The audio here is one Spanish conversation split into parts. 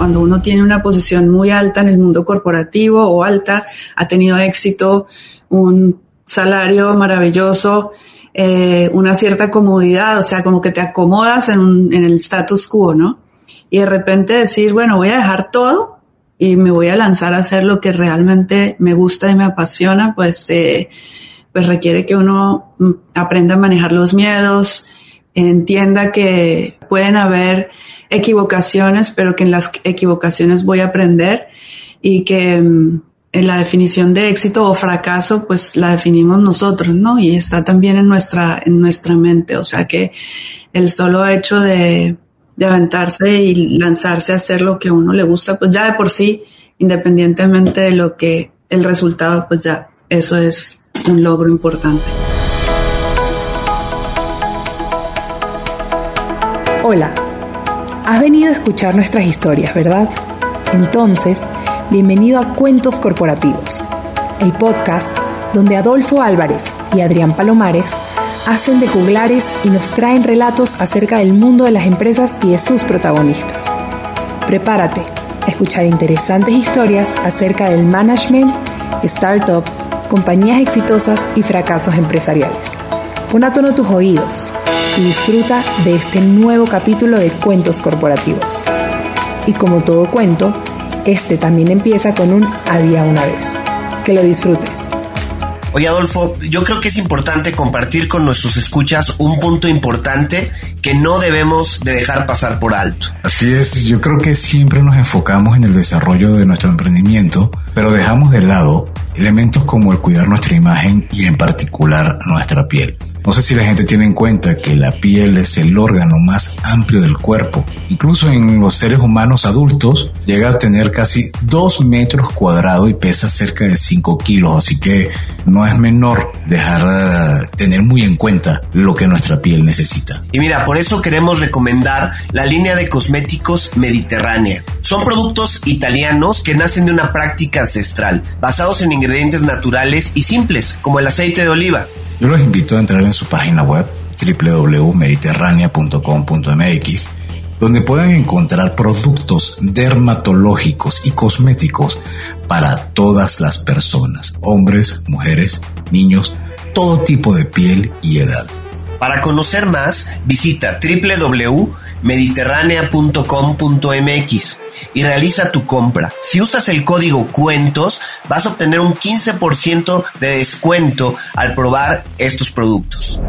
cuando uno tiene una posición muy alta en el mundo corporativo o alta, ha tenido éxito, un salario maravilloso, eh, una cierta comodidad, o sea, como que te acomodas en, en el status quo, ¿no? Y de repente decir, bueno, voy a dejar todo y me voy a lanzar a hacer lo que realmente me gusta y me apasiona, pues, eh, pues requiere que uno mm, aprenda a manejar los miedos, entienda que pueden haber equivocaciones, pero que en las equivocaciones voy a aprender y que mm, en la definición de éxito o fracaso, pues la definimos nosotros, ¿no? Y está también en nuestra, en nuestra mente. O sea que el solo hecho de de aventarse y lanzarse a hacer lo que a uno le gusta, pues ya de por sí, independientemente de lo que el resultado, pues ya eso es un logro importante. Hola, has venido a escuchar nuestras historias, ¿verdad? Entonces, bienvenido a Cuentos Corporativos, el podcast donde Adolfo Álvarez y Adrián Palomares hacen de juglares y nos traen relatos acerca del mundo de las empresas y de sus protagonistas. Prepárate a escuchar interesantes historias acerca del management, startups, compañías exitosas y fracasos empresariales. Pon a tono tus oídos y disfruta de este nuevo capítulo de Cuentos Corporativos. Y como todo cuento, este también empieza con un había una vez. Que lo disfrutes. Oye, Adolfo, yo creo que es importante compartir con nuestros escuchas un punto importante que no debemos de dejar pasar por alto. Así es, yo creo que siempre nos enfocamos en el desarrollo de nuestro emprendimiento, pero dejamos de lado elementos como el cuidar nuestra imagen y en particular nuestra piel. No sé si la gente tiene en cuenta que la piel es el órgano más amplio del cuerpo. Incluso en los seres humanos adultos llega a tener casi 2 metros cuadrados y pesa cerca de 5 kilos. Así que no es menor dejar de eh, tener muy en cuenta lo que nuestra piel necesita. Y mira, por eso queremos recomendar la línea de cosméticos mediterránea. Son productos italianos que nacen de una práctica ancestral, basados en ingredientes naturales y simples, como el aceite de oliva. Yo los invito a entrar en su página web www.mediterránea.com.mx donde pueden encontrar productos dermatológicos y cosméticos para todas las personas, hombres, mujeres, niños, todo tipo de piel y edad. Para conocer más, visita www.mediterránea.com.mx y realiza tu compra. Si usas el código cuentos, vas a obtener un 15% de descuento al probar estos productos.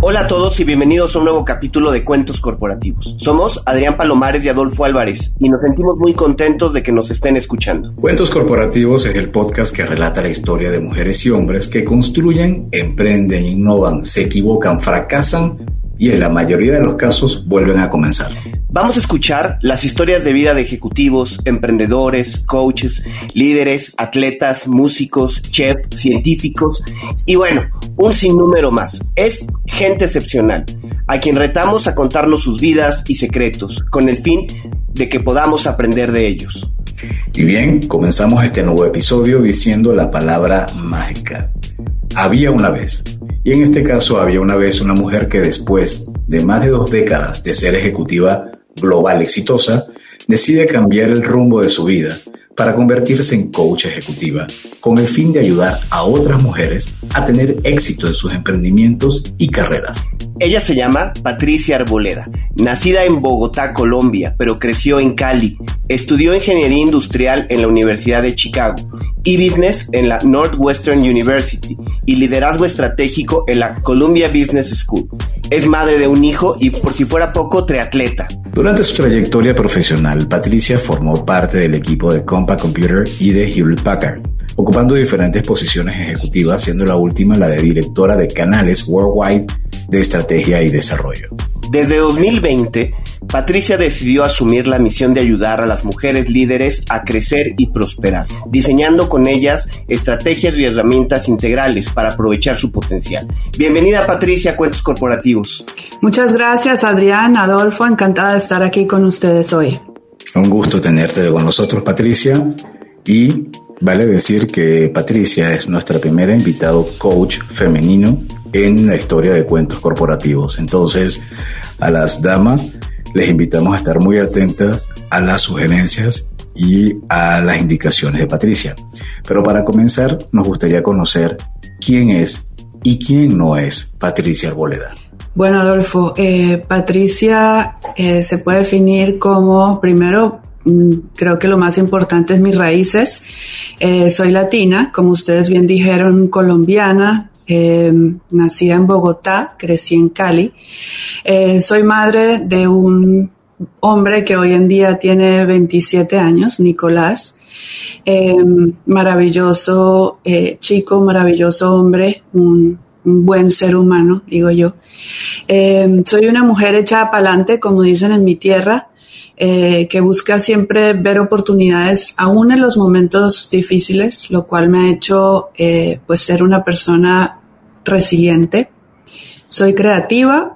Hola a todos y bienvenidos a un nuevo capítulo de Cuentos Corporativos. Somos Adrián Palomares y Adolfo Álvarez y nos sentimos muy contentos de que nos estén escuchando. Cuentos Corporativos es el podcast que relata la historia de mujeres y hombres que construyen, emprenden, innovan, se equivocan, fracasan y en la mayoría de los casos vuelven a comenzar. Vamos a escuchar las historias de vida de ejecutivos, emprendedores, coaches, líderes, atletas, músicos, chefs, científicos y bueno, un sinnúmero más. Es gente excepcional, a quien retamos a contarnos sus vidas y secretos, con el fin de que podamos aprender de ellos. Y bien, comenzamos este nuevo episodio diciendo la palabra mágica. Había una vez. Y en este caso había una vez una mujer que después de más de dos décadas de ser ejecutiva global exitosa, decide cambiar el rumbo de su vida para convertirse en coach ejecutiva con el fin de ayudar a otras mujeres a tener éxito en sus emprendimientos y carreras. Ella se llama Patricia Arboleda, nacida en Bogotá, Colombia, pero creció en Cali. Estudió ingeniería industrial en la Universidad de Chicago y business en la Northwestern University y liderazgo estratégico en la Columbia Business School. Es madre de un hijo y por si fuera poco, triatleta. Durante su trayectoria profesional, Patricia formó parte del equipo de Compaq Computer y de Hewlett Packard, ocupando diferentes posiciones ejecutivas, siendo la última la de directora de canales Worldwide de Estrategia y Desarrollo. Desde 2020, Patricia decidió asumir la misión de ayudar a las mujeres líderes a crecer y prosperar, diseñando con ellas estrategias y herramientas integrales para aprovechar su potencial. Bienvenida Patricia a Cuentos Corporativos. Muchas gracias Adrián, Adolfo, encantada de estar aquí con ustedes hoy. Un gusto tenerte con nosotros Patricia y vale decir que Patricia es nuestra primera invitado coach femenino en la historia de cuentos corporativos. Entonces, a las damas les invitamos a estar muy atentas a las sugerencias y a las indicaciones de Patricia. Pero para comenzar, nos gustaría conocer quién es y quién no es Patricia Arboleda. Bueno, Adolfo, eh, Patricia eh, se puede definir como, primero, creo que lo más importante es mis raíces. Eh, soy latina, como ustedes bien dijeron, colombiana, nacida en Bogotá, crecí en Cali. soy madre de un hombre que hoy en día tiene 27 años, Nicolás. maravilloso chico, maravilloso hombre, un un buen ser humano, digo yo. Eh, soy una mujer echada para adelante, como dicen en mi tierra, eh, que busca siempre ver oportunidades, aún en los momentos difíciles, lo cual me ha hecho eh, pues ser una persona resiliente. Soy creativa,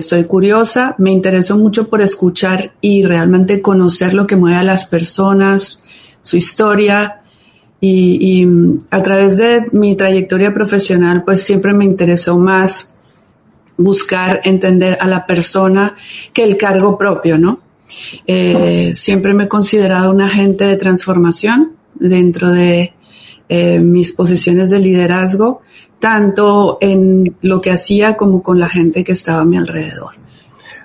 soy curiosa, me intereso mucho por escuchar y realmente conocer lo que mueve a las personas, su historia, y, a través de mi trayectoria profesional, pues siempre me interesó más buscar entender a la persona que el cargo propio, ¿no? Eh, siempre me he considerado un agente de transformación dentro de eh, mis posiciones de liderazgo, tanto en lo que hacía como con la gente que estaba a mi alrededor.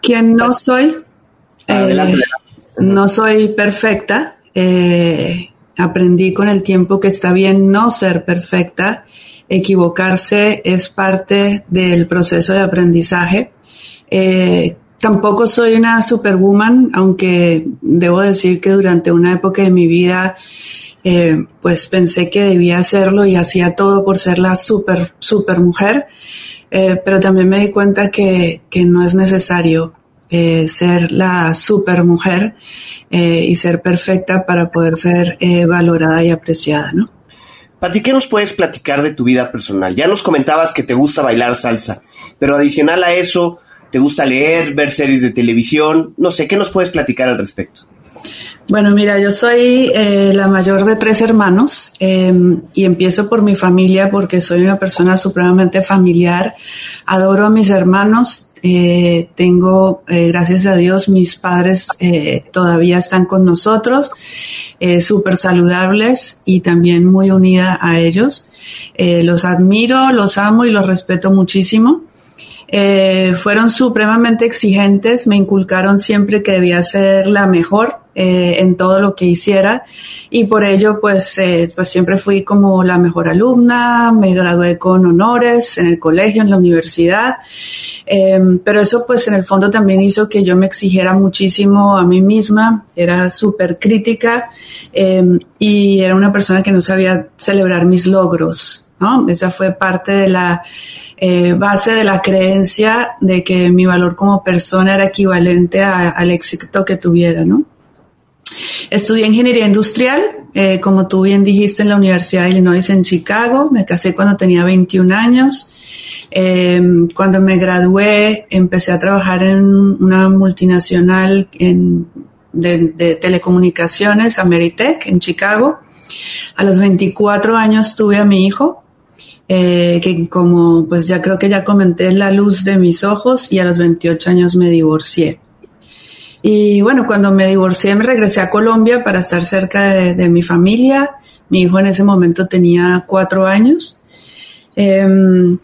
¿Quién no soy? Eh, no soy perfecta. Aprendí con el tiempo que está bien no ser perfecta, equivocarse es parte del proceso de aprendizaje. Eh, tampoco soy una superwoman, aunque debo decir que durante una época de mi vida eh, pues pensé que debía hacerlo y hacía todo por ser la super, super mujer, eh, pero también me di cuenta que, que no es necesario eh, ser la super mujer y ser perfecta para poder ser valorada y apreciada, ¿no? Pati, ¿qué nos puedes platicar de tu vida personal? Ya nos comentabas que te gusta bailar salsa, pero adicional a eso, ¿te gusta leer, ver series de televisión? No sé, ¿qué nos puedes platicar al respecto? Bueno, mira, yo soy la mayor de tres hermanos em, y empiezo por mi familia porque soy una persona supremamente familiar. Adoro a mis hermanos, eh, tengo, eh, gracias a Dios, mis padres eh, todavía están con nosotros, súper saludables y también muy unida a ellos. los admiro, los amo y los respeto muchísimo. Fueron supremamente exigentes, me inculcaron siempre que debía ser la mejor eh, en todo lo que hiciera y por ello pues, eh, pues siempre fui como la mejor alumna, me gradué con honores en el colegio, en la universidad, em, pero eso pues en el fondo también hizo que yo me exigiera muchísimo a mí misma, era súper crítica em, y era una persona que no sabía celebrar mis logros, Esa fue parte de la eh, base de la creencia de que mi valor como persona era equivalente al éxito que tuviera. Estudié ingeniería industrial, eh, como tú bien dijiste, en la Universidad de Illinois en Chicago. Me casé cuando tenía 21 años. Em, cuando me gradué, empecé a trabajar en una multinacional de, telecomunicaciones, Ameritech, en Chicago. A los 24 años tuve a mi hijo, eh, que como pues ya creo que ya comenté, es la luz de mis ojos y a los 28 años me divorcié. Y bueno, cuando me divorcié me regresé a Colombia para estar cerca de, mi familia. Mi hijo en ese momento tenía cuatro años. Em,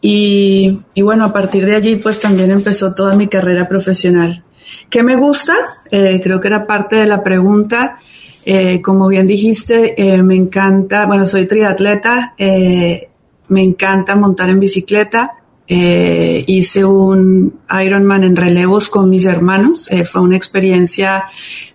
y, bueno, a partir de allí pues también empezó toda mi carrera profesional. ¿Qué me gusta? Eh, creo que era parte de la pregunta. Eh, como bien dijiste, eh, me encanta, bueno, soy triatleta, me encanta montar en bicicleta, eh, hice un Ironman en relevos con mis hermanos. Eh, fue una experiencia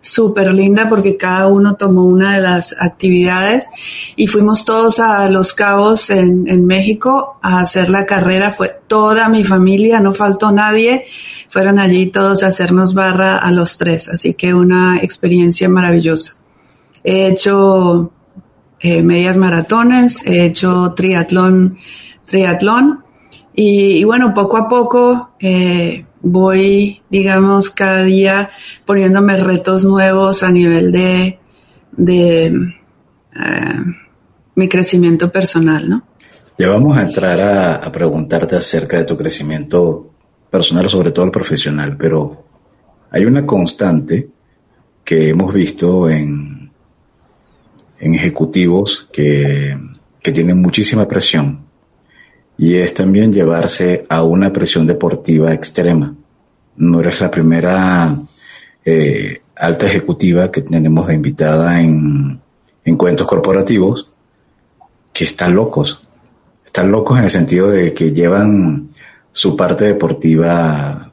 súper linda porque cada uno tomó una de las actividades y fuimos todos a Los Cabos en México a hacer la carrera. Fue toda mi familia, no faltó nadie. Fueron allí todos a hacernos barra a los tres. Así que una experiencia maravillosa. He hecho eh, medias maratones, he hecho triatlón, triatlón y, bueno, poco a poco eh, voy, digamos, cada día poniéndome retos nuevos a nivel de, de eh, mi crecimiento personal, ¿no? Ya vamos a entrar a, a, preguntarte acerca de tu crecimiento personal, sobre todo el profesional, pero Hay una constante que hemos visto en, en ejecutivos que, que tienen muchísima presión y es también llevarse a una presión deportiva extrema. No eres la primera eh, alta ejecutiva que tenemos invitada en, en cuentos corporativos que están locos. Están locos en el sentido de que llevan su parte deportiva.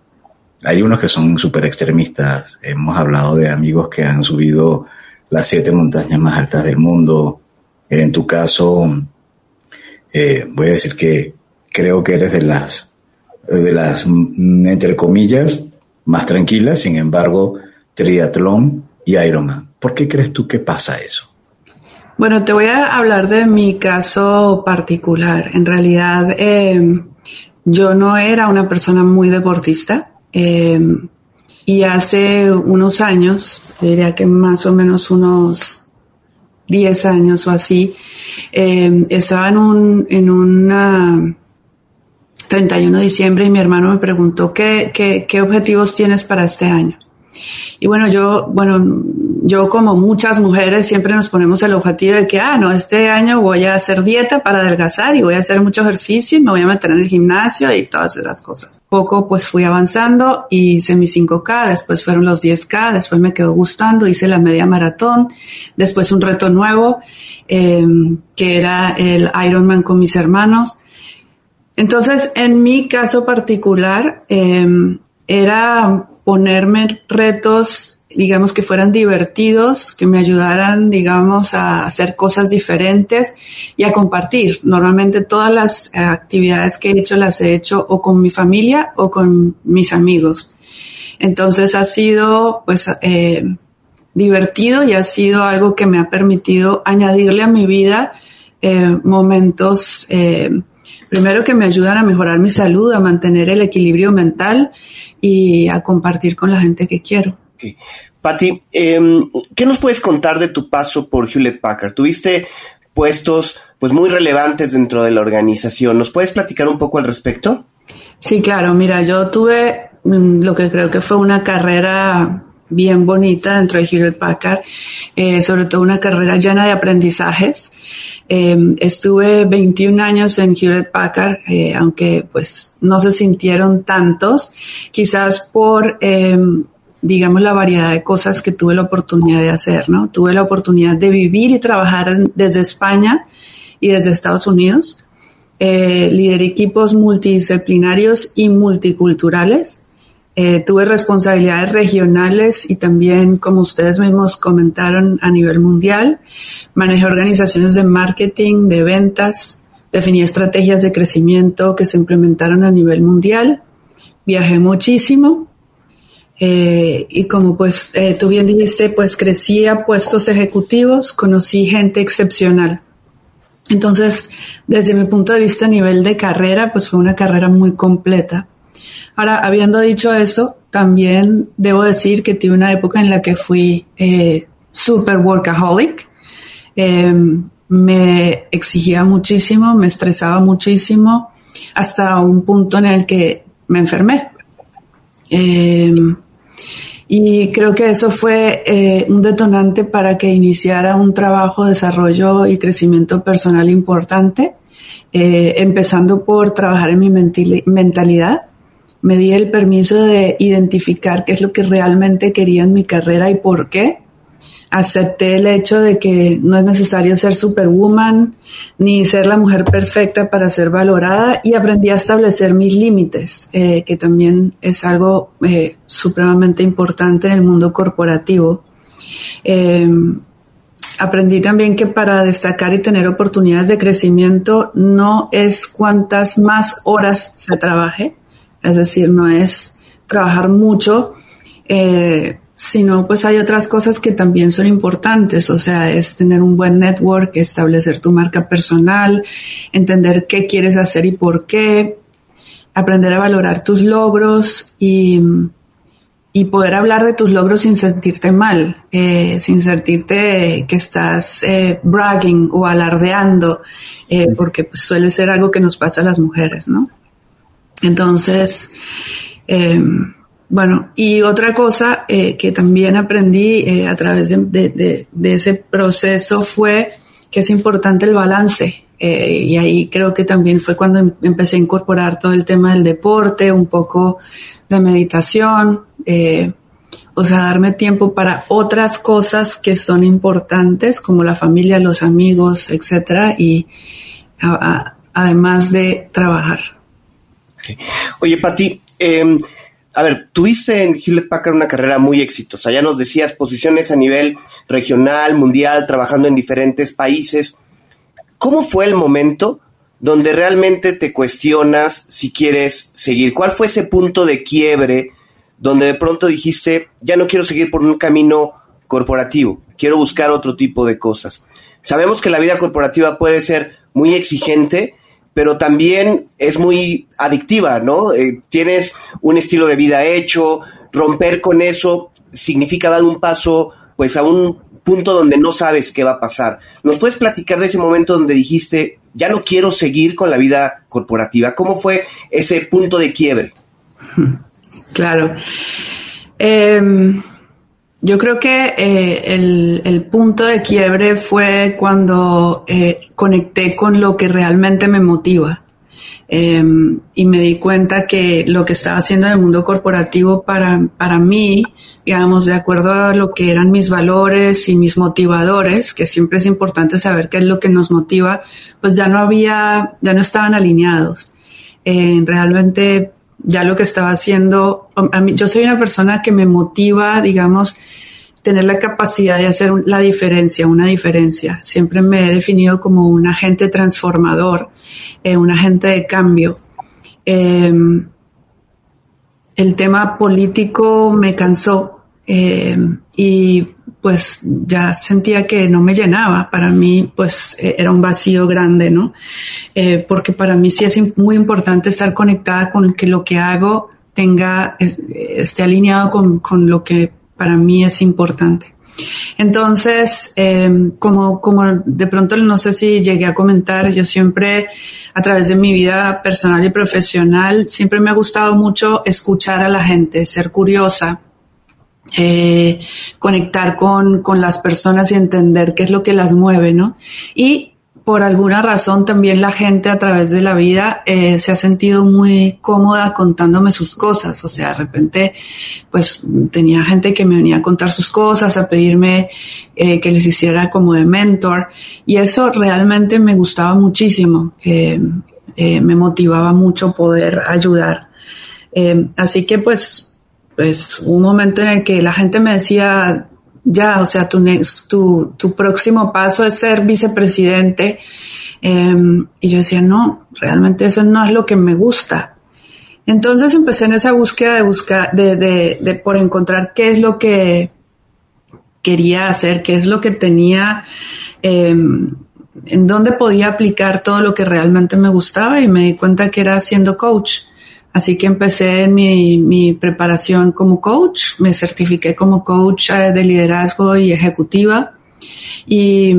Hay unos que son súper extremistas. Hemos hablado de amigos que han subido las siete montañas más altas del mundo. En tu caso, eh, voy a decir que creo que eres de las, de las, mm, entre comillas, más tranquilas, sin embargo, triatlón y Ironman. ¿Por qué crees tú que pasa eso? Bueno, te voy a hablar de mi caso particular. En realidad, eh, yo no era una persona muy deportista. Eh, y hace unos años, diría que más o menos unos 10 años o así, eh, estaba en, un, en una 31 de diciembre y mi hermano me preguntó qué, qué, qué objetivos tienes para este año. Y bueno, yo, bueno, yo como muchas mujeres siempre nos ponemos el objetivo de que, ah, no, este año voy a hacer dieta para adelgazar y voy a hacer mucho ejercicio y me voy a meter en el gimnasio y todas esas cosas. Poco pues fui avanzando y hice mis 5K, después fueron los 10K, después me quedó gustando, hice la media maratón, después un reto nuevo, eh, que era el Ironman con mis hermanos. Entonces, en mi caso particular, eh, era ponerme retos, digamos, que fueran divertidos, que me ayudaran, digamos, a hacer cosas diferentes y a compartir. Normalmente todas las eh, actividades que he hecho las he hecho o con mi familia o con mis amigos. Entonces ha sido, pues, eh, divertido y ha sido algo que me ha permitido añadirle a mi vida eh, momentos Primero que me ayudan a mejorar mi salud, a mantener el equilibrio mental y a compartir con la gente que quiero. Okay. Patti, eh, ¿qué nos puedes contar de tu paso por Hewlett Packard? Tuviste puestos pues muy relevantes dentro de la organización. ¿Nos puedes platicar un poco al respecto? Sí, claro. Mira, yo tuve mm, lo que creo que fue una carrera bien bonita dentro de Hewlett Packard, eh, sobre todo una carrera llena de aprendizajes. Eh, estuve 21 años en Hewlett Packard, eh, aunque pues no se sintieron tantos, quizás por, em, digamos, la variedad de cosas que tuve la oportunidad de hacer, ¿no? Tuve la oportunidad de vivir y trabajar desde España y desde Estados Unidos. Eh, lideré equipos multidisciplinarios y multiculturales eh, tuve responsabilidades regionales y también, como ustedes mismos comentaron, a nivel mundial. Manejé organizaciones de marketing, de ventas, definí estrategias de crecimiento que se implementaron a nivel mundial. Viajé muchísimo. Eh, y como pues eh, tú bien dijiste, pues crecí a puestos ejecutivos, conocí gente excepcional. Entonces, desde mi punto de vista a nivel de carrera, pues fue una carrera muy completa Ahora, habiendo dicho eso, también debo decir que tuve una época en la que fui eh, super workaholic. Em, me exigía muchísimo, me estresaba muchísimo, hasta un punto en el que me enfermé. Em, y creo que eso fue eh, un detonante para que iniciara un trabajo, desarrollo y crecimiento personal importante, eh, empezando por trabajar en mi mentalidad me di el permiso de identificar qué es lo que realmente quería en mi carrera y por qué. Acepté el hecho de que no es necesario ser superwoman ni ser la mujer perfecta para ser valorada y aprendí a establecer mis límites, eh, que también es algo eh, supremamente importante en el mundo corporativo. Em, aprendí también que para destacar y tener oportunidades de crecimiento no es cuantas más horas se trabaje, es decir, no es trabajar mucho, eh, sino pues hay otras cosas que también son importantes, o sea, es tener un buen network, establecer tu marca personal, entender qué quieres hacer y por qué, aprender a valorar tus logros y, y poder hablar de tus logros sin sentirte mal, eh, sin sentirte que estás eh, bragging o alardeando, porque pues, suele ser algo que nos pasa a las mujeres, ¿no? Entonces, eh, bueno, y otra cosa eh, que también aprendí eh, a través de, ese proceso fue que es importante el balance. Y ahí creo que también fue cuando em, empecé a incorporar todo el tema del deporte, un poco de meditación, o sea, darme tiempo para otras cosas que son importantes, como la familia, los amigos, etcétera, y además de trabajar. Oye, Pati, eh, a ver, tuviste en Hewlett Packard una carrera muy exitosa. Ya nos decías posiciones a nivel regional, mundial, trabajando en diferentes países. ¿Cómo fue el momento donde realmente te cuestionas si quieres seguir? ¿Cuál fue ese punto de quiebre donde de pronto dijiste, ya no quiero seguir por un camino corporativo, quiero buscar otro tipo de cosas? Sabemos que la vida corporativa puede ser muy exigente, pero también es muy adictiva, ¿no? Eh, tienes un estilo de vida hecho, romper con eso significa dar un paso, pues, a un punto donde no sabes qué va a pasar. ¿Nos puedes platicar de ese momento donde dijiste, ya no quiero seguir con la vida corporativa? ¿Cómo fue ese punto de quiebre? Claro. Eh, yo creo que eh, el, punto de quiebre fue cuando eh, conecté con lo que realmente me motiva. Em, y me di cuenta que lo que estaba haciendo en el mundo corporativo para, para mí, digamos, de acuerdo a lo que eran mis valores y mis motivadores, que siempre es importante saber qué es lo que nos motiva, pues ya no había, ya no estaban alineados. Eh, realmente ya lo que estaba haciendo, mí, yo soy una persona que me motiva, digamos, tener la capacidad de hacer la diferencia, una diferencia. Siempre me he definido como un agente transformador, eh, un agente de cambio. Em, el tema político me cansó em, y pues ya sentía que no me llenaba. Para mí pues e, era un vacío grande, ¿no? Eh, porque para mí sí es muy importante estar conectada con que lo que hago tenga, esté alineado con, con lo que para mí es importante. Entonces, em, como, como de pronto no sé si llegué a comentar, yo siempre a través de mi vida personal y profesional, siempre me ha gustado mucho escuchar a la gente, ser curiosa, eh, conectar con, con las personas y entender qué es lo que las mueve, ¿no? Y por alguna razón también la gente a través de la vida eh, se ha sentido muy cómoda contándome sus cosas. O sea, de repente, pues tenía gente que me venía a contar sus cosas, a pedirme eh, que les hiciera como de mentor. Y eso realmente me gustaba muchísimo. Eh, me motivaba mucho poder ayudar. así que pues, pues un momento en el que la gente me decía, ya, o sea, tu, tu, tu próximo paso es ser vicepresidente. Em, y yo decía, no, realmente eso no es lo que me gusta. Entonces empecé en esa búsqueda de buscar, de, de, de por encontrar qué es lo que quería hacer, qué es lo que tenía, em, en dónde podía aplicar todo lo que realmente me gustaba y me di cuenta que era siendo coach. Así que empecé mi, preparación como coach, me certifiqué como coach eh, de liderazgo y ejecutiva y,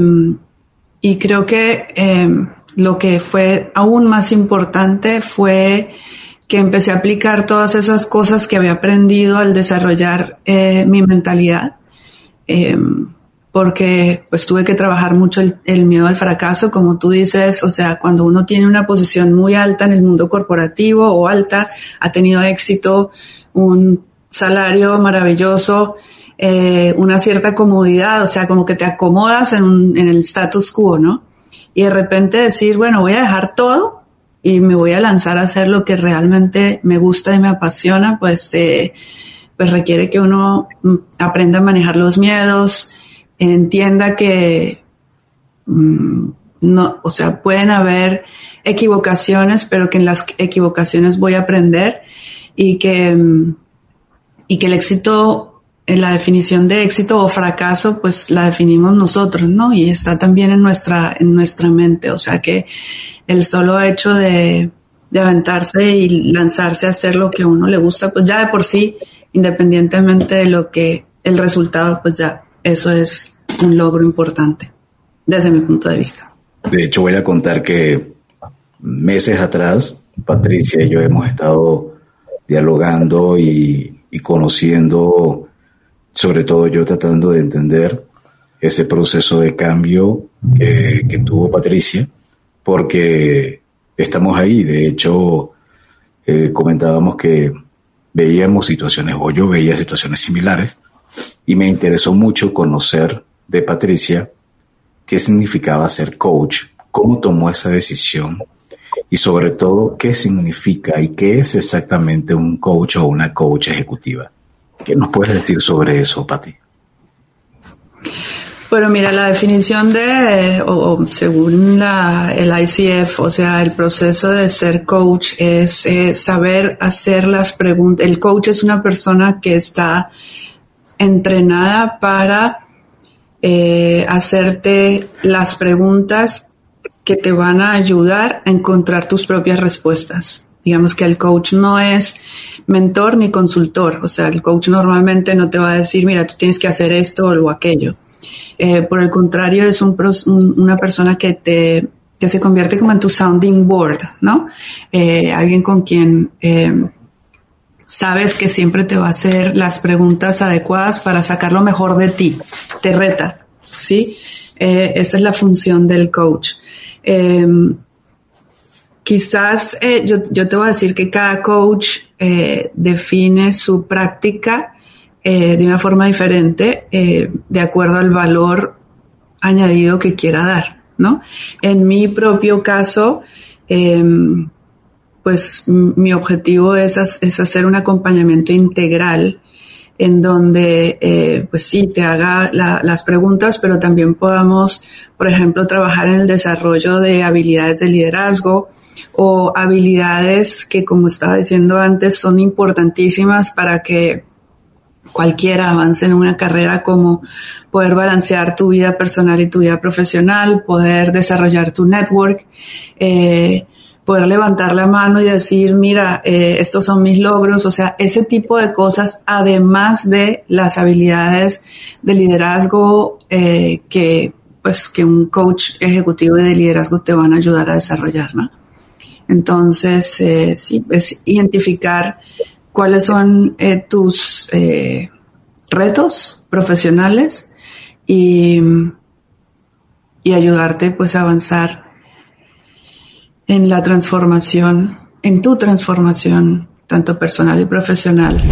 creo que eh, lo que fue aún más importante fue que empecé a aplicar todas esas cosas que había aprendido al desarrollar eh, mi mentalidad. Eh, porque pues tuve que trabajar mucho el, miedo al fracaso, como tú dices, o sea, cuando uno tiene una posición muy alta en el mundo corporativo o alta, ha tenido éxito, un salario maravilloso, eh, una cierta comodidad, o sea, como que te acomodas en, en el status quo, ¿no? Y de repente decir, bueno, voy a dejar todo y me voy a lanzar a hacer lo que realmente me gusta y me apasiona, pues, eh, pues requiere que uno mm, aprenda a manejar los miedos, entienda que mm, no, o sea, pueden haber equivocaciones, pero que en las equivocaciones voy a aprender y que, mm, y que el éxito, en la definición de éxito o fracaso, pues la definimos nosotros, ¿no? Y está también en nuestra, en nuestra mente. O sea que el solo hecho de, de aventarse y lanzarse a hacer lo que a uno le gusta, pues ya de por sí, independientemente de lo que el resultado, pues ya eso es un logro importante desde mi punto de vista. De hecho, voy a contar que meses atrás, Patricia y yo hemos estado dialogando y, y conociendo, sobre todo yo tratando de entender ese proceso de cambio que, tuvo Patricia, porque estamos ahí. De hecho, eh, comentábamos que veíamos situaciones, o yo veía situaciones similares, y me interesó mucho conocer de Patricia qué significaba ser coach, cómo tomó esa decisión y sobre todo qué significa y qué es exactamente un coach o una coach ejecutiva. ¿Qué nos puedes decir sobre eso, Pati? Bueno, mira, la definición de, o, según la, el ICF, o sea, el proceso de ser coach es eh, saber hacer las preguntas. El coach es una persona que está entrenada para eh, hacerte las preguntas que te van a ayudar a encontrar tus propias respuestas. Digamos que el coach no es mentor ni consultor, o sea, el coach normalmente no te va a decir, mira, tú tienes que hacer esto o aquello eh, por el contrario, es un, una persona que te que se convierte como en tu sounding board, ¿no? Eh, alguien con quien sabes que siempre te va a hacer las preguntas adecuadas para sacar lo mejor de ti, te reta, ¿sí? esa es la función del coach. quizás yo, yo, te voy a decir que cada coach define su práctica eh, de una forma diferente eh, de acuerdo al valor añadido que quiera dar, ¿no? En mi propio caso, em, pues mi objetivo es, hacer un acompañamiento integral en donde, eh, pues sí, te haga las preguntas, pero también podamos, por ejemplo, trabajar en el desarrollo de habilidades de liderazgo o habilidades que, como estaba diciendo antes, son importantísimas para que cualquiera avance en una carrera como poder balancear tu vida personal y tu vida profesional, poder desarrollar tu network, eh, poder levantar la mano y decir, mira, eh, estos son mis logros, o sea, ese tipo de cosas, además de las habilidades de liderazgo eh, que, pues, que un coach ejecutivo de liderazgo te van a ayudar a desarrollar, ¿no? Entonces, sí, es identificar cuáles son eh, tus eh, retos profesionales y, y, ayudarte pues a avanzar en la transformación, en tu transformación tanto personal y profesional.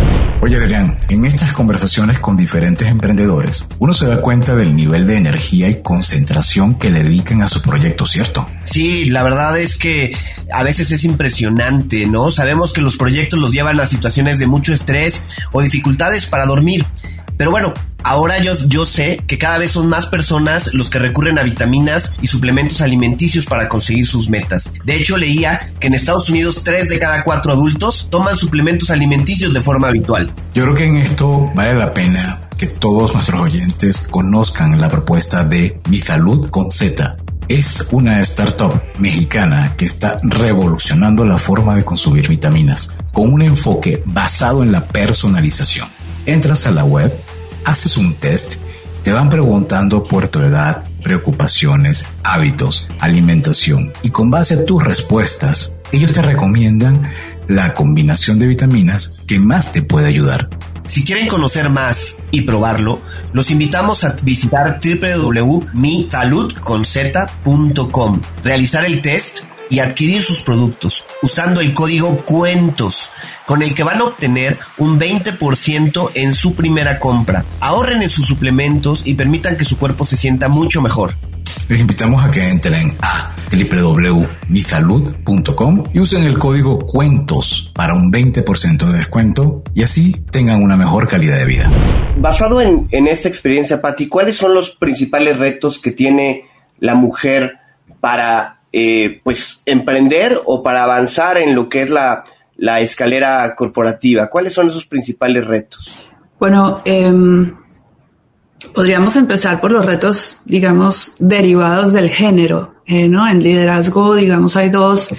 Oye Adrián, en estas conversaciones con diferentes emprendedores, uno se da cuenta del nivel de energía y concentración que le dedican a su proyecto, ¿cierto? Sí, la verdad es que a veces es impresionante, ¿no? Sabemos que los proyectos los llevan a situaciones de mucho estrés o dificultades para dormir. Pero bueno, ahora yo, yo sé que cada vez son más personas los que recurren a vitaminas y suplementos alimenticios para conseguir sus metas. De hecho, leía que en Estados Unidos 3 de cada 4 adultos toman suplementos alimenticios de forma habitual. Yo creo que en esto vale la pena que todos nuestros oyentes conozcan la propuesta de Mi Salud con Z. Es una startup mexicana que está revolucionando la forma de consumir vitaminas con un enfoque basado en la personalización. Entras a la web, haces un test, te van preguntando por tu edad, preocupaciones, hábitos, alimentación y con base a tus respuestas, ellos te recomiendan la combinación de vitaminas que más te puede ayudar. Si quieren conocer más y probarlo, los invitamos a visitar www.misaludconz.com, realizar el test y adquirir sus productos usando el código cuentos con el que van a obtener un 20% en su primera compra. Ahorren en sus suplementos y permitan que su cuerpo se sienta mucho mejor. Les invitamos a que entren a www.misalud.com y usen el código cuentos para un 20% de descuento y así tengan una mejor calidad de vida. Basado en, en esta experiencia, Patti, ¿cuáles son los principales retos que tiene la mujer para eh, pues emprender o para avanzar en lo que es la, escalera corporativa? ¿Cuáles son esos principales retos? Bueno, em, podríamos empezar por los retos, digamos, derivados del género, eh, ¿no? En liderazgo, digamos, hay dos,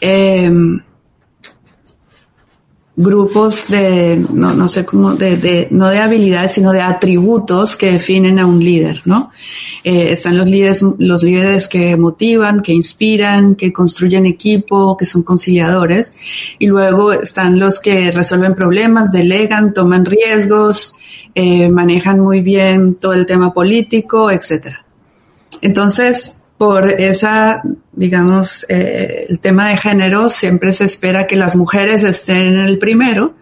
em, grupos de, no, no sé cómo, de, de, no de habilidades, sino de atributos que definen a un líder, ¿no? Eh, están los líderes, los líderes que motivan, que inspiran, que construyen equipo, que son conciliadores, y luego están los que resuelven problemas, delegan, toman riesgos, eh, manejan muy bien todo el tema político, etcétera. Entonces, por esa, digamos, eh, el tema de género, siempre se espera que las mujeres estén en el primero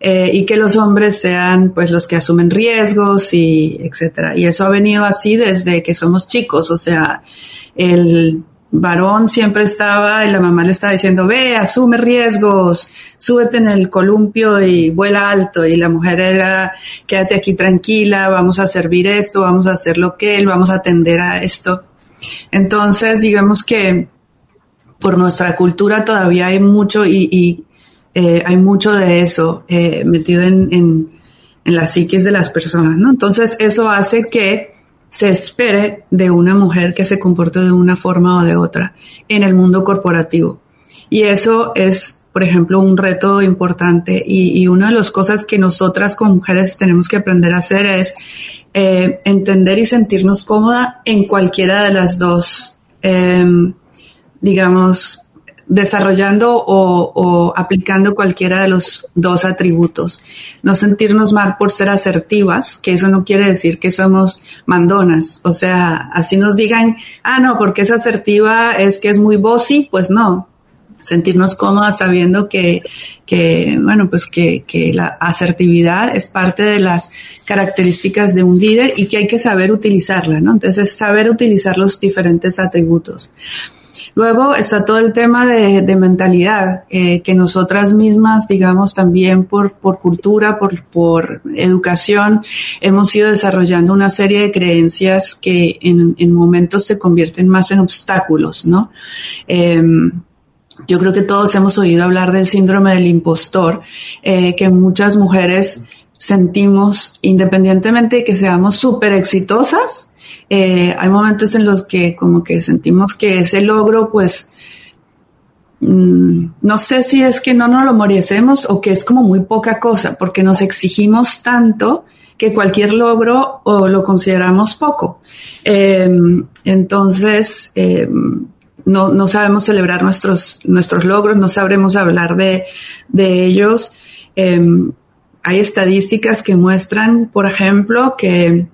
eh, y que los hombres sean pues los que asumen riesgos y etcétera. Y eso ha venido así desde que somos chicos, o sea, el varón siempre estaba y la mamá le estaba diciendo, ve, asume riesgos, súbete en el columpio y vuela alto. Y la mujer era, quédate aquí tranquila, vamos a servir esto, vamos a hacer lo que él, vamos a atender a esto. Entonces, digamos que por nuestra cultura todavía hay mucho y, eh, hay mucho de eso eh, metido en, en, en la psiquis de las personas, ¿no? Entonces, eso hace que se espere de una mujer que se comporte de una forma o de otra en el mundo corporativo. Y eso es, por ejemplo, un reto importante y, una de las cosas que nosotras como mujeres tenemos que aprender a hacer es eh, entender y sentirnos cómoda en cualquiera de las dos, eh, digamos, desarrollando o, o, aplicando cualquiera de los dos atributos. No sentirnos mal por ser asertivas, que eso no quiere decir que somos mandonas. O sea, así nos digan, ah, no, porque es asertiva es que es muy bossy, pues no sentirnos cómodas sabiendo que, que bueno, pues que, la asertividad es parte de las características de un líder y que hay que saber utilizarla, ¿no? Entonces, saber utilizar los diferentes atributos. Luego está todo el tema de, mentalidad, eh, que nosotras mismas, digamos, también por, por cultura, por, por, educación, hemos ido desarrollando una serie de creencias que en, en momentos se convierten más en obstáculos, ¿no? Eh, yo creo que todos hemos oído hablar del síndrome del impostor, eh, que muchas mujeres sentimos independientemente de que seamos súper exitosas. Eh, hay momentos en los que como que sentimos que ese logro, pues, mmm, no sé si es que no nos lo merecemos o que es como muy poca cosa, porque nos exigimos tanto que cualquier logro o lo consideramos poco. Eh, entonces, eh, no, no sabemos celebrar nuestros, nuestros logros, no sabremos hablar de, de ellos. Eh, hay estadísticas que muestran, por ejemplo, que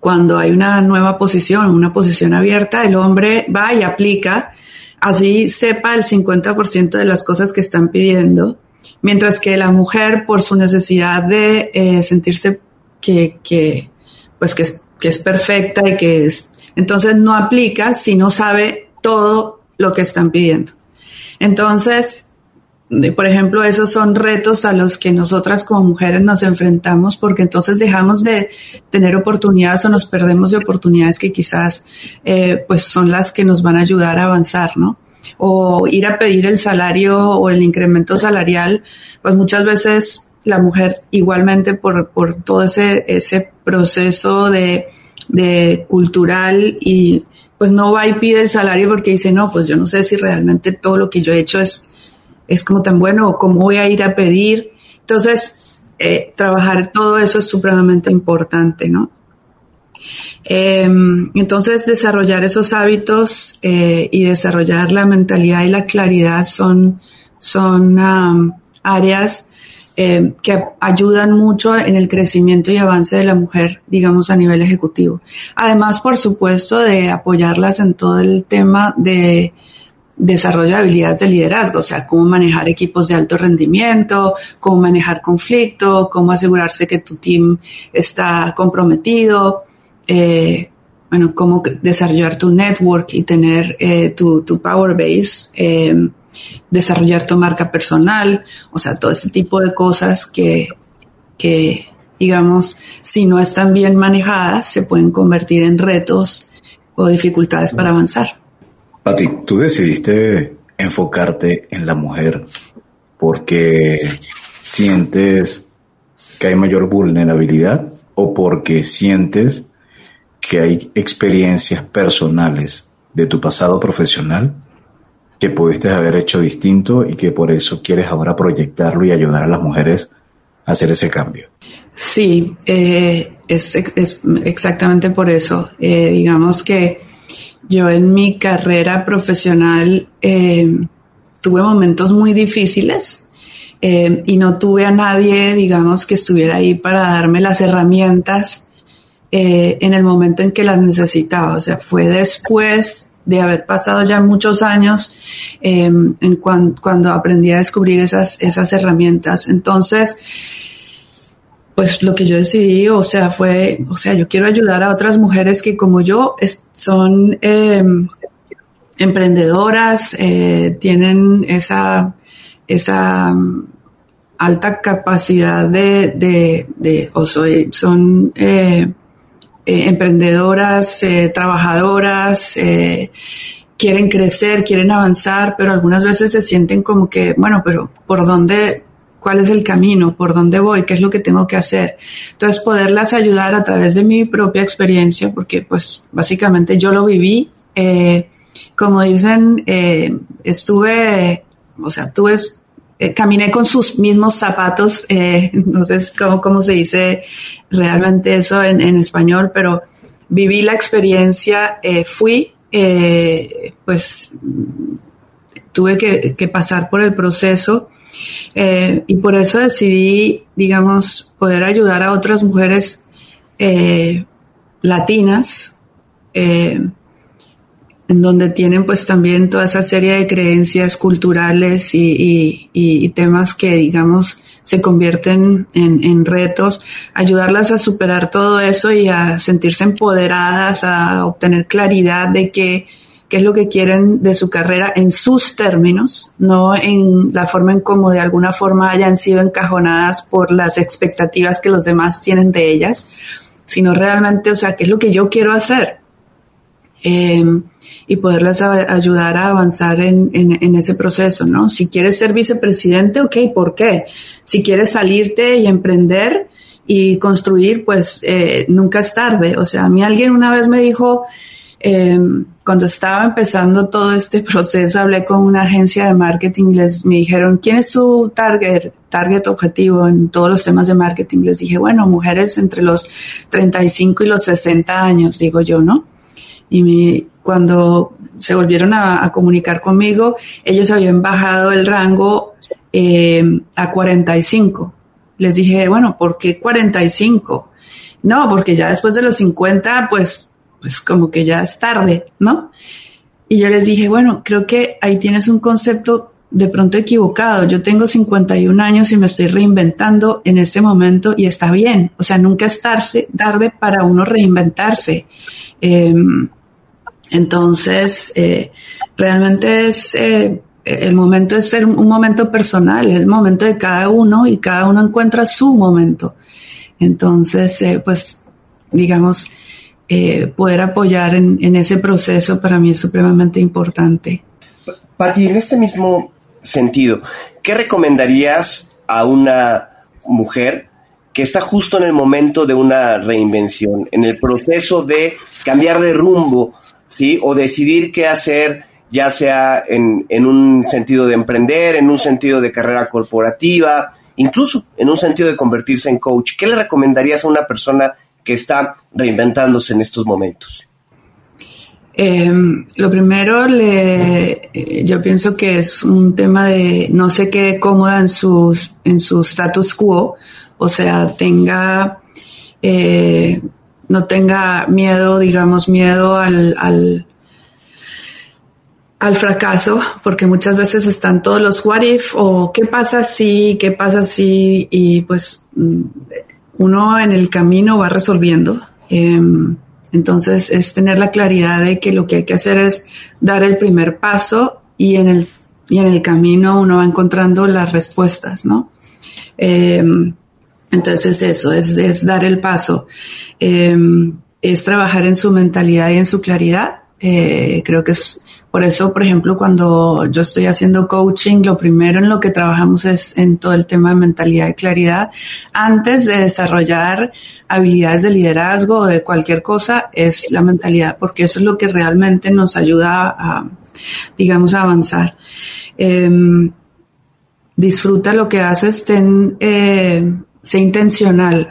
cuando hay una nueva posición, una posición abierta, el hombre va y aplica, así sepa el 50% de las cosas que están pidiendo, mientras que la mujer, por su necesidad de eh, sentirse que, que, pues que, que es perfecta y que es, entonces no aplica si no sabe todo lo que están pidiendo. Entonces, por ejemplo, esos son retos a los que nosotras como mujeres nos enfrentamos porque entonces dejamos de tener oportunidades o nos perdemos de oportunidades que quizás eh, pues son las que nos van a ayudar a avanzar, ¿no? O ir a pedir el salario o el incremento salarial, pues muchas veces la mujer igualmente por, por todo ese, ese proceso de, de cultural y pues no va y pide el salario porque dice, no, pues yo no sé si realmente todo lo que yo he hecho es, es como tan bueno o cómo voy a ir a pedir. Entonces, eh, trabajar todo eso es supremamente importante, ¿no? Eh, entonces, desarrollar esos hábitos eh, y desarrollar la mentalidad y la claridad son, son áreas eh, que ayudan mucho en el crecimiento y avance de la mujer, digamos, a nivel ejecutivo. Además, por supuesto, de apoyarlas en todo el tema de desarrollo de habilidades de liderazgo, o sea, cómo manejar equipos de alto rendimiento, cómo manejar conflicto, cómo asegurarse que tu team está comprometido, eh, bueno, cómo desarrollar tu network y tener eh, tu, tu, power base. Desarrollar tu marca personal, o sea, todo ese tipo de cosas que, que, digamos, si no están bien manejadas, se pueden convertir en retos o dificultades para avanzar. Pati, tú decidiste enfocarte en la mujer porque sientes que hay mayor vulnerabilidad o porque sientes que hay experiencias personales de tu pasado profesional que pudiste haber hecho distinto y que por eso quieres ahora proyectarlo y ayudar a las mujeres a hacer ese cambio. Sí, eh, es, exactamente por eso. Eh, digamos que yo en mi carrera profesional eh, tuve momentos muy difíciles y no tuve a nadie, digamos, que estuviera ahí para darme las herramientas en el momento en que las necesitaba. O sea, fue después de haber pasado ya muchos años en cuando aprendí a descubrir esas, esas herramientas. Entonces, pues lo que yo decidí, o sea, fue, o sea, yo quiero ayudar a otras mujeres que como yo son em, emprendedoras, eh, tienen esa, esa mm, alta capacidad de, o soy, son eh, emprendedoras, trabajadoras, quieren crecer, quieren avanzar, pero algunas veces se sienten como que, bueno, pero ¿por dónde, cuál es el camino, por dónde voy, qué es lo que tengo que hacer. Entonces, poderlas ayudar a través de mi propia experiencia, porque pues básicamente yo lo viví. Eh, como dicen, eh, estuve, o sea, tuve, eh, caminé con sus mismos zapatos, no sé cómo, se dice realmente eso en, español, pero viví la experiencia, fui, pues tuve que, pasar por el proceso eh, y por eso decidí, digamos, poder ayudar a otras mujeres eh, latinas, eh, en donde tienen pues también toda esa serie de creencias culturales y, temas que, digamos, se convierten en, en, retos, ayudarlas a superar todo eso y a sentirse empoderadas, a obtener claridad de que qué es lo que quieren de su carrera en sus términos, no en la forma en cómo de alguna forma hayan sido encajonadas por las expectativas que los demás tienen de ellas, sino realmente, o sea, qué es lo que yo quiero hacer. Em, y poderlas ayudar a avanzar en, ese proceso, ¿no? Si quieres ser vicepresidente, ok, ¿por qué? Si quieres salirte y emprender y construir, pues eh, nunca es tarde. O sea, a mí alguien una vez me dijo, Em, cuando estaba empezando todo este proceso, hablé con una agencia de marketing les me dijeron, ¿quién es su target, target objetivo en todos los temas de marketing? Les dije, bueno, mujeres entre los 35 y los 60 años, digo yo, ¿no? Y cuando se volvieron a, comunicar conmigo, ellos habían bajado el rango em, a 45. Les dije, bueno, ¿por qué 45? No, porque ya después de los 50, pues pues como que ya es tarde, ¿no? Y yo les dije, bueno, creo que ahí tienes un concepto de pronto equivocado. Yo tengo 51 años y me estoy reinventando en este momento y está bien. O sea, nunca es tarde, para uno reinventarse. Em, entonces, eh, realmente es, eh, el momento es ser un momento personal, es el momento de cada uno y cada uno encuentra su momento. Entonces, eh, pues, digamos, poder apoyar en, ese proceso para mí es supremamente importante. Pati, en este mismo sentido, ¿qué recomendarías a una mujer que está justo en el momento de una reinvención, en el proceso de cambiar de rumbo, ¿sí? O decidir qué hacer, ya sea en, en un sentido de emprender, en un sentido de carrera corporativa, incluso en un sentido de convertirse en coach. ¿Qué le recomendarías a una persona que está reinventándose en estos momentos? Em, lo primero, le, yo pienso que es un tema de no se quede cómoda en, en su status quo, o sea, tenga, eh, no tenga miedo, digamos, miedo al, al, al, fracaso, porque muchas veces están todos los what if o qué pasa si, qué pasa si, y pues mm, uno en el camino va resolviendo. Em, entonces es tener la claridad de que lo que hay que hacer es dar el primer paso y en el, y en el camino uno va encontrando las respuestas, ¿no? Em, entonces eso, es, es, dar el paso. Em, es trabajar en su mentalidad y en su claridad. Eh, creo que es Por eso, por ejemplo, cuando yo estoy haciendo coaching, lo primero en lo que trabajamos es en todo el tema de mentalidad y claridad. Antes de desarrollar habilidades de liderazgo o de cualquier cosa, es la mentalidad, porque eso es lo que realmente nos ayuda a, digamos, a avanzar. Em, disfruta lo que haces, ten, eh, sé intencional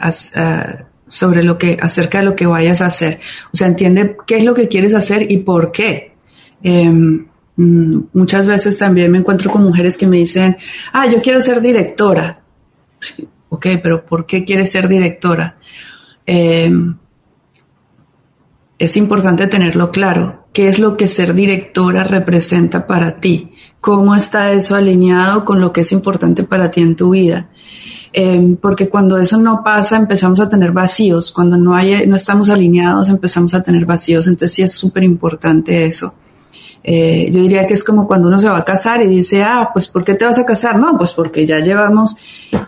sobre lo que, acerca de lo que vayas a hacer. O sea, entiende qué es lo que quieres hacer y por qué. Em, mm, muchas veces también me encuentro con mujeres que me dicen, ah, yo quiero ser directora. Ok, pero ¿por qué quieres ser directora? Em, es importante tenerlo claro. ¿Qué es lo que ser directora representa para ti? ¿Cómo está eso alineado con lo que es importante para ti en tu vida? Em, porque cuando eso no pasa empezamos a tener vacíos, cuando no, hay, no estamos alineados empezamos a tener vacíos, entonces sí es súper importante eso. Eh, yo diría que es como cuando uno se va a casar y dice, ah, pues ¿por qué te vas a casar? No, pues porque ya llevamos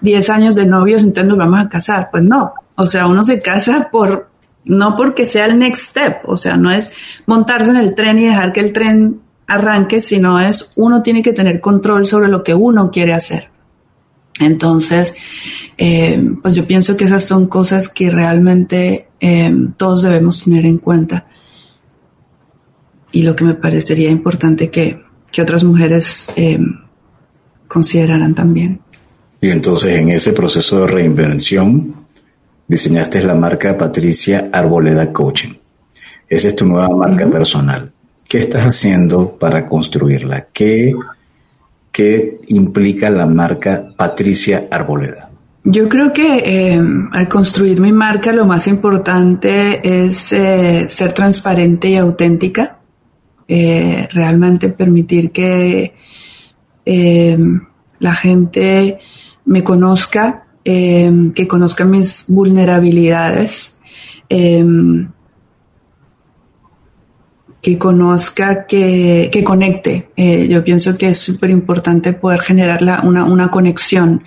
10 años de novios, entonces nos vamos a casar. Pues no, o sea, uno se casa por, no porque sea el next step, o sea, no es montarse en el tren y dejar que el tren arranque, sino es uno tiene que tener control sobre lo que uno quiere hacer. Entonces, eh, pues yo pienso que esas son cosas que realmente eh, todos debemos tener en cuenta y lo que me parecería importante que, otras mujeres eh, consideraran también. Y entonces en ese proceso de reinvención diseñaste la marca Patricia Arboleda Coaching. Esa es tu nueva marca personal. ¿Qué estás haciendo para construirla? ¿Qué, ¿Qué implica la marca Patricia Arboleda? Yo creo que eh, al construir mi marca lo más importante es eh, ser transparente y auténtica. Eh, realmente permitir que la gente me conozca, que conozca mis vulnerabilidades, que conozca, que, que conecte. yo pienso que es súper importante poder generar una, una, conexión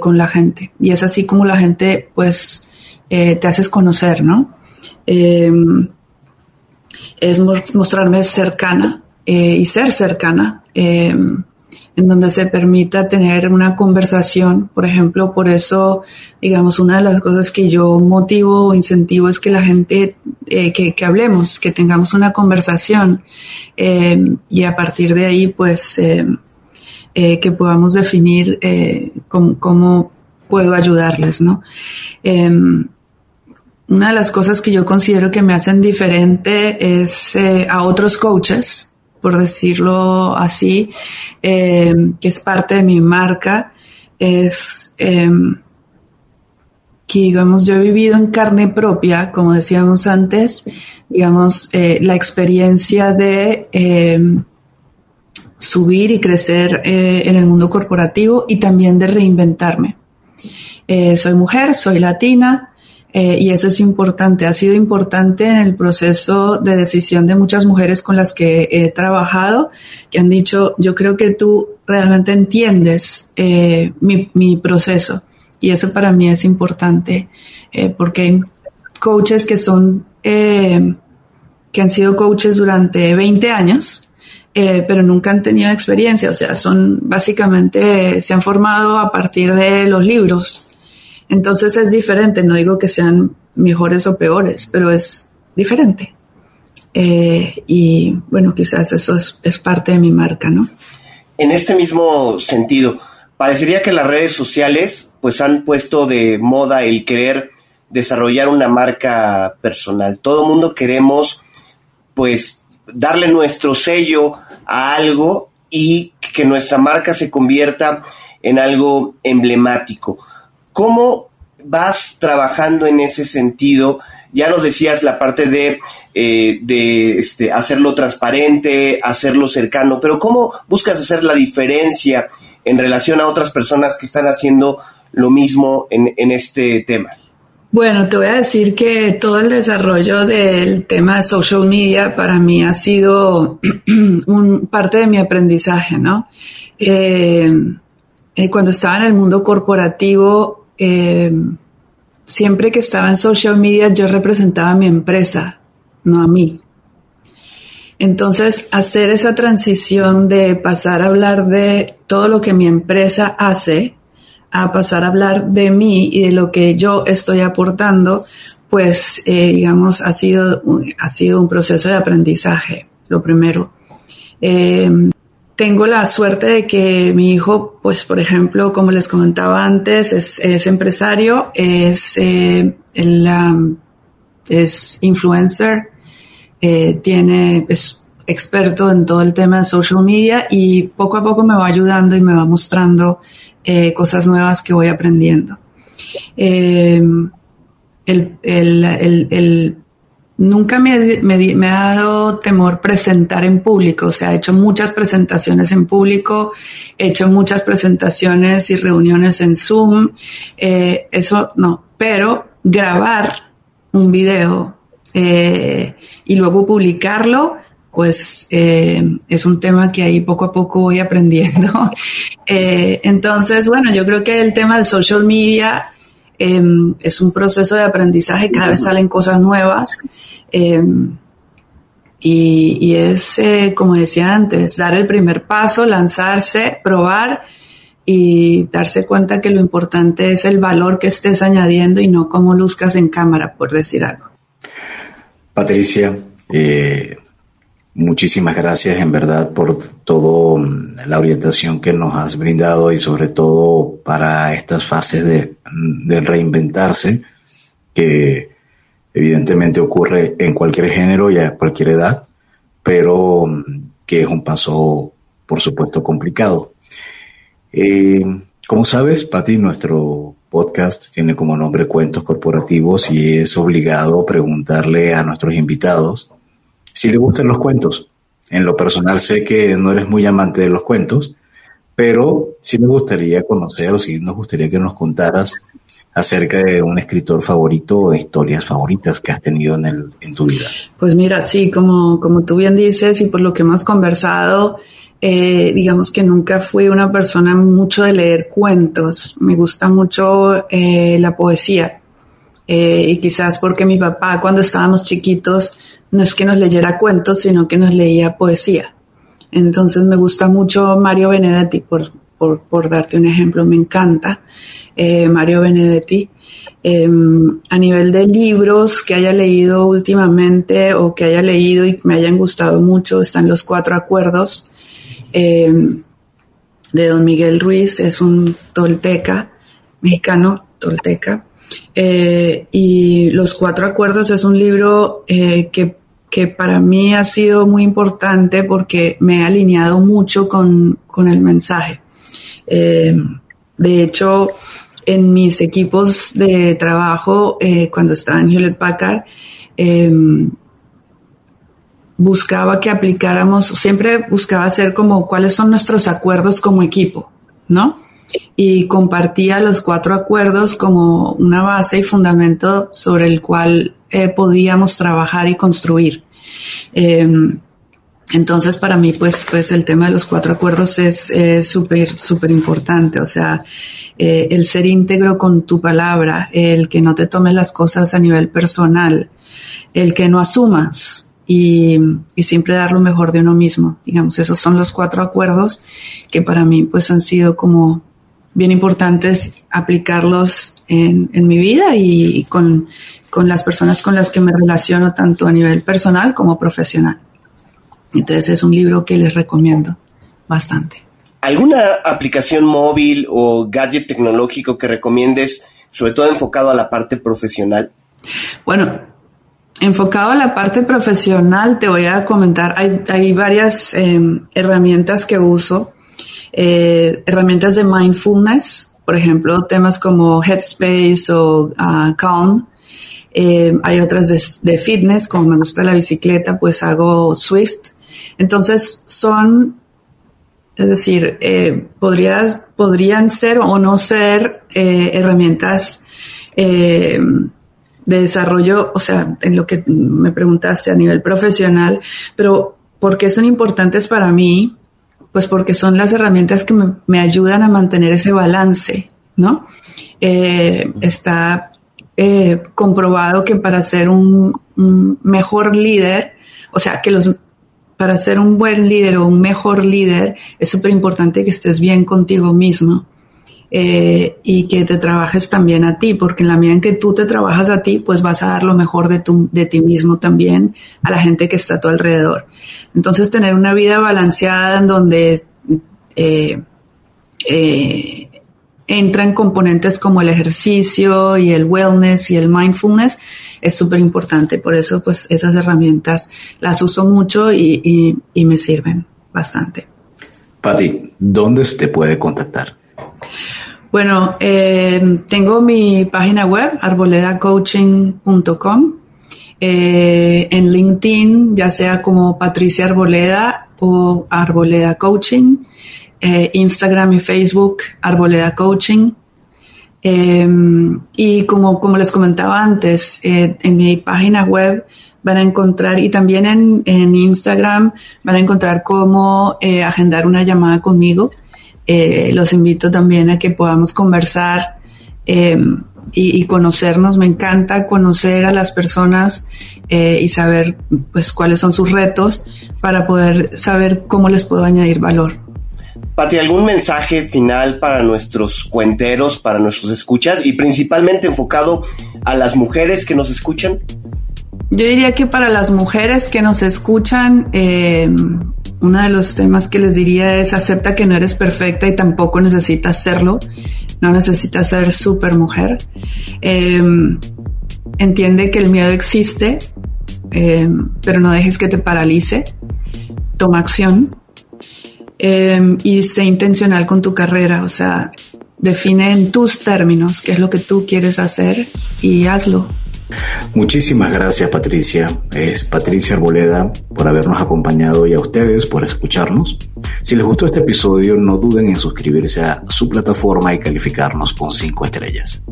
con la gente. Y es así como la gente, pues, te haces conocer, ¿no? es mostrarme cercana eh, y ser cercana, eh, en donde se permita tener una conversación, por ejemplo, por eso, digamos, una de las cosas que yo motivo o incentivo es que la gente, eh, que, hablemos, que tengamos una conversación y a partir de ahí, pues, que podamos definir cómo, puedo ayudarles, ¿no? una de las cosas que yo considero que me hacen diferente es eh, a otros coaches, por decirlo así, eh, que es parte de mi marca, es em, que, digamos, yo he vivido en carne propia, como decíamos antes, digamos, eh, la experiencia de em, subir y crecer en el mundo corporativo y también de reinventarme. soy mujer, soy latina, eh, y eso es importante, ha sido importante en el proceso de decisión de muchas mujeres con las que he trabajado, que han dicho, yo creo que tú realmente entiendes eh, mi, mi, proceso. Y eso para mí es importante, eh, porque hay coaches que son, que han sido coaches durante 20 años, pero nunca han tenido experiencia, o sea, son básicamente, se han formado a partir de los libros entonces es diferente, no digo que sean mejores o peores, pero es diferente. Eh, y bueno, quizás eso es, parte de mi marca, ¿no? En este mismo sentido, parecería que las redes sociales pues han puesto de moda el querer desarrollar una marca personal. Todo mundo queremos pues darle nuestro sello a algo y que nuestra marca se convierta en algo emblemático. ¿Cómo vas trabajando en ese sentido? Ya nos decías la parte de, eh, de este, hacerlo transparente, hacerlo cercano, pero ¿cómo buscas hacer la diferencia en relación a otras personas que están haciendo lo mismo en, en este tema? Bueno, te voy a decir que todo el desarrollo del tema de social media para mí ha sido un, parte de mi aprendizaje, ¿no? Eh, eh, cuando estaba en el mundo corporativo, eh, siempre que estaba en social media yo representaba a mi empresa, no a mí. Entonces, hacer esa transición de pasar a hablar de todo lo que mi empresa hace a pasar a hablar de mí y de lo que yo estoy aportando, pues, eh, digamos, ha sido, ha sido un proceso de aprendizaje, lo primero. Eh, tengo la suerte de que mi hijo, pues, por ejemplo, como les comentaba antes, es, empresario, es, eh, es influencer, tiene, es experto en todo el tema de social media y poco a poco me va ayudando y me va mostrando eh, cosas nuevas que voy aprendiendo. Eh, el, nunca me, ha dado temor presentar en público, o sea, he hecho muchas presentaciones en público, he hecho muchas presentaciones y reuniones en Zoom, eh, eso no, pero grabar un video y luego publicarlo, pues eh, es un tema que ahí poco a poco voy aprendiendo. Eh, entonces, bueno, yo creo que el tema del social media em, es un proceso de aprendizaje, cada vez salen cosas nuevas. Em, y, es, eh, como decía antes, dar el primer paso, lanzarse, probar y darse cuenta que lo importante es el valor que estés añadiendo y no cómo luzcas en cámara, por decir algo. Patricia, eh, Muchísimas gracias en verdad por toda mm, la orientación que nos has brindado y sobre todo para estas fases de, de reinventarse que evidentemente ocurre en cualquier género y a cualquier edad, pero mm, que es un paso por supuesto complicado. Eh, como sabes, Pati, nuestro podcast tiene como nombre Cuentos Corporativos y es obligado preguntarle a nuestros invitados si le gustan los cuentos. En lo personal sé que no eres muy amante de los cuentos, pero sí me gustaría conocer o sí nos gustaría que nos contaras acerca de un escritor favorito o de historias favoritas que has tenido en, el, en tu vida. Pues mira, sí, como, como tú bien dices y por lo que hemos conversado, eh, digamos que nunca fui una persona mucho de leer cuentos. Me gusta mucho eh, la poesía. Eh, y quizás porque mi papá cuando estábamos chiquitos no es que nos leyera cuentos, sino que nos leía poesía. Entonces me gusta mucho Mario Benedetti, por, por, darte un ejemplo, me encanta eh, Mario Benedetti. Em, a nivel de libros que haya leído últimamente o que haya leído y me hayan gustado mucho, están Los Cuatro Acuerdos em, de Don Miguel Ruiz, es un tolteca, mexicano, tolteca. Eh, y Los Cuatro Acuerdos es un libro eh, que, para mí ha sido muy importante porque me ha alineado mucho con, el mensaje. Eh, de hecho, en mis equipos de trabajo, cuando estaba en Hewlett Packard, buscaba que aplicáramos, siempre buscaba hacer como cuáles son nuestros acuerdos como equipo, ¿no? Y compartía los cuatro acuerdos como una base y fundamento sobre el cual eh, podíamos trabajar y construir. Em, entonces, para mí, pues, pues el tema de los cuatro acuerdos es súper, súper importante. O sea, eh, el ser íntegro con tu palabra, el que no te tomes las cosas a nivel personal, el que no asumas y, y, siempre dar lo mejor de uno mismo. Digamos, esos son los cuatro acuerdos que para mí, pues, han sido como bien importantes aplicarlos en, en mi vida y con, con, las personas con las que me relaciono tanto a nivel personal como profesional. Entonces es un libro que les recomiendo bastante. ¿Alguna aplicación móvil o gadget tecnológico que recomiendes, sobre todo enfocado a la parte profesional? Bueno, enfocado a la parte profesional, te voy a comentar, hay, hay varias em, herramientas que uso eh, herramientas de mindfulness, por ejemplo, temas como Headspace o uh, Calm. Eh, hay otras de, fitness, como me gusta la bicicleta, pues hago Swift. Entonces son, es decir, eh, podrían ser o no ser herramientas de desarrollo, o sea, en lo que me preguntaste a nivel profesional, pero ¿por qué son importantes para mí? Pues porque son las herramientas que me, ayudan a mantener ese balance, ¿no? Eh, está eh, comprobado que para ser un, mejor líder, o sea, que los para ser un buen líder o un mejor líder es súper importante que estés bien contigo mismo eh, y que te trabajes también a ti, porque en la medida en que tú te trabajas a ti, pues vas a dar lo mejor de, tu, de ti mismo también a la gente que está a tu alrededor. Entonces, tener una vida balanceada en donde eh, eh, entran componentes como el ejercicio y el wellness y el mindfulness es súper importante. Por eso, pues, esas herramientas las uso mucho y, y, y me sirven bastante. Patti, ¿dónde se te puede contactar? Bueno, eh, tengo mi página web, arboledacoaching.com. Eh, en LinkedIn, ya sea como Patricia Arboleda o Arboleda Coaching. Eh, Instagram y Facebook, Arboleda Coaching. Em, y como, como les comentaba antes, eh, en mi página web van a encontrar y también en, en Instagram van a encontrar cómo agendar una llamada conmigo eh, los invito también a que podamos conversar em, y, conocernos. Me encanta conocer a las personas eh, y saber pues cuáles son sus retos para poder saber cómo les puedo añadir valor. Pati, ¿algún mensaje final para nuestros cuenteros, para nuestros escuchas y principalmente enfocado a las mujeres que nos escuchan? Yo diría que para las mujeres que nos escuchan, eh, uno de los temas que les diría es acepta que no eres perfecta y tampoco necesitas serlo. No necesitas ser super mujer. Eh, entiende que el miedo existe, eh, pero no dejes que te paralice. Toma acción y sé intencional con tu carrera. O sea, define en tus términos qué es lo que tú quieres hacer y hazlo. Muchísimas gracias Patricia. Es Patricia Arboleda por habernos acompañado y a ustedes por escucharnos. Si les gustó este episodio, no duden en suscribirse a su plataforma y calificarnos con 5 estrellas.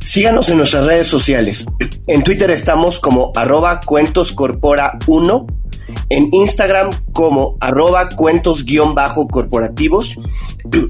Síganos en nuestras redes sociales. En Twitter estamos como arroba cuentoscorpora1 en Instagram como arroba cuentos-corporativos,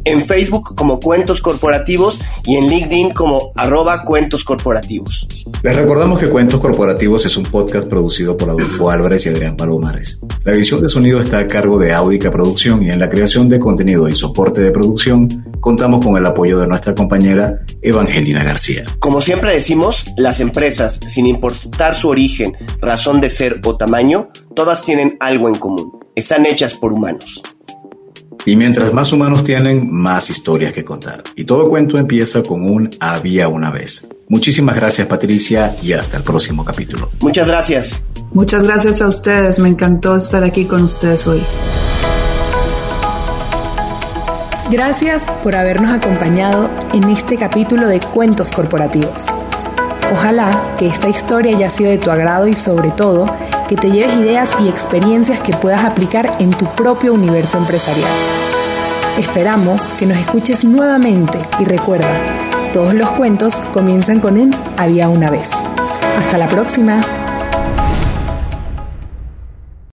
en Facebook como Cuentos Corporativos y en LinkedIn como arroba Cuentos Corporativos. Les recordamos que Cuentos Corporativos es un podcast producido por Adolfo Álvarez y Adrián Palomares. La edición de sonido está a cargo de Audica Producción y en la creación de contenido y soporte de producción contamos con el apoyo de nuestra compañera Evangelina García. Como siempre decimos, las empresas, sin importar su origen, razón de ser o tamaño, todas tienen algo en común. Están hechas por humanos. Y mientras más humanos tienen, más historias que contar. Y todo cuento empieza con un había una vez. Muchísimas gracias Patricia y hasta el próximo capítulo. Muchas gracias. Muchas gracias a ustedes. Me encantó estar aquí con ustedes hoy. Gracias por habernos acompañado en este capítulo de Cuentos Corporativos. Ojalá que esta historia haya sido de tu agrado y sobre todo que te lleves ideas y experiencias que puedas aplicar en tu propio universo empresarial. Esperamos que nos escuches nuevamente y recuerda, todos los cuentos comienzan con un había una vez. Hasta la próxima.